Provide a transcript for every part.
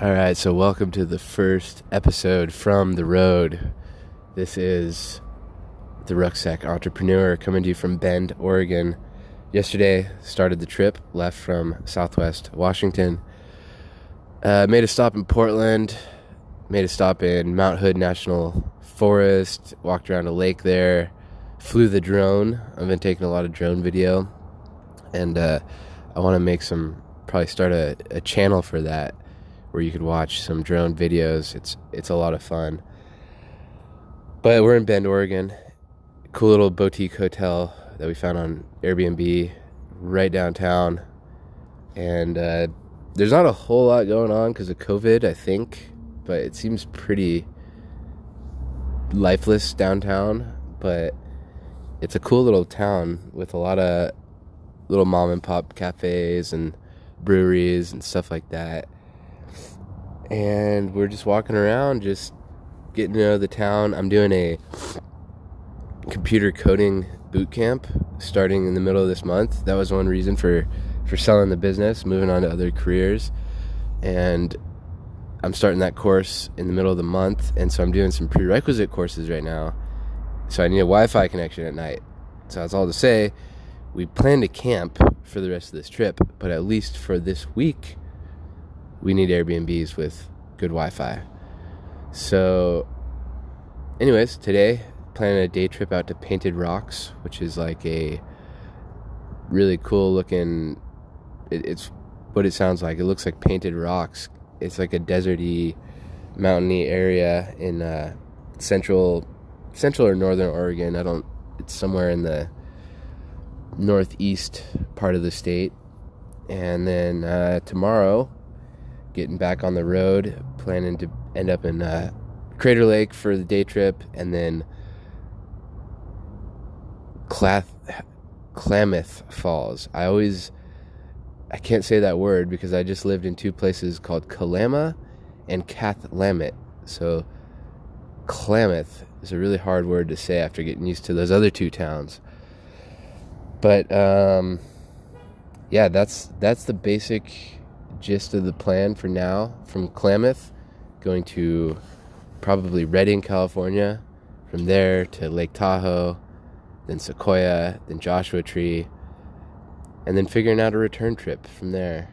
All right, so welcome to the first episode from the road. This is the Rucksack Entrepreneur coming to you from Bend, Oregon. Yesterday, started the trip, left from Southwest Washington. Uh, made a stop in Portland, made a stop in Mount Hood National Forest, walked around a lake there, flew the drone. I've been taking a lot of drone video, and uh, I want to make some, probably start a, a channel for that where you could watch some drone videos. It's it's a lot of fun. But we're in Bend, Oregon. Cool little boutique hotel that we found on Airbnb right downtown. And uh, there's not a whole lot going on because of COVID, I think, but it seems pretty lifeless downtown. But it's a cool little town with a lot of little mom and pop cafes and breweries and stuff like that and we're just walking around, just getting to know the town. I'm doing a computer coding boot camp starting in the middle of this month. That was one reason for for selling the business, moving on to other careers, and I'm starting that course in the middle of the month. And so I'm doing some prerequisite courses right now. So I need a Wi-Fi connection at night. So that's all to say. We plan to camp for the rest of this trip, but at least for this week, we need Airbnbs with good Wi Fi. So, anyways, today, planning a day trip out to Painted Rocks, which is like a really cool looking. It, it's what it sounds like. It looks like painted rocks. It's like a deserty, mountainy area in uh, central, central or northern Oregon. I don't. It's somewhere in the northeast part of the state. And then uh, tomorrow, getting back on the road, planning to end up in uh, Crater Lake for the day trip, and then Clath- Klamath Falls. I always I can't say that word because I just lived in two places called Kalama and Cathlamet. So Klamath is a really hard word to say after getting used to those other two towns. But um, yeah, that's that's the basic gist of the plan for now from Klamath, going to probably Redding, California, from there to Lake Tahoe, then Sequoia, then Joshua Tree, and then figuring out a return trip from there.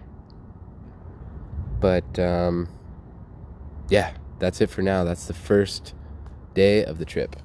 But um, yeah, that's it for now. That's the first day of the trip.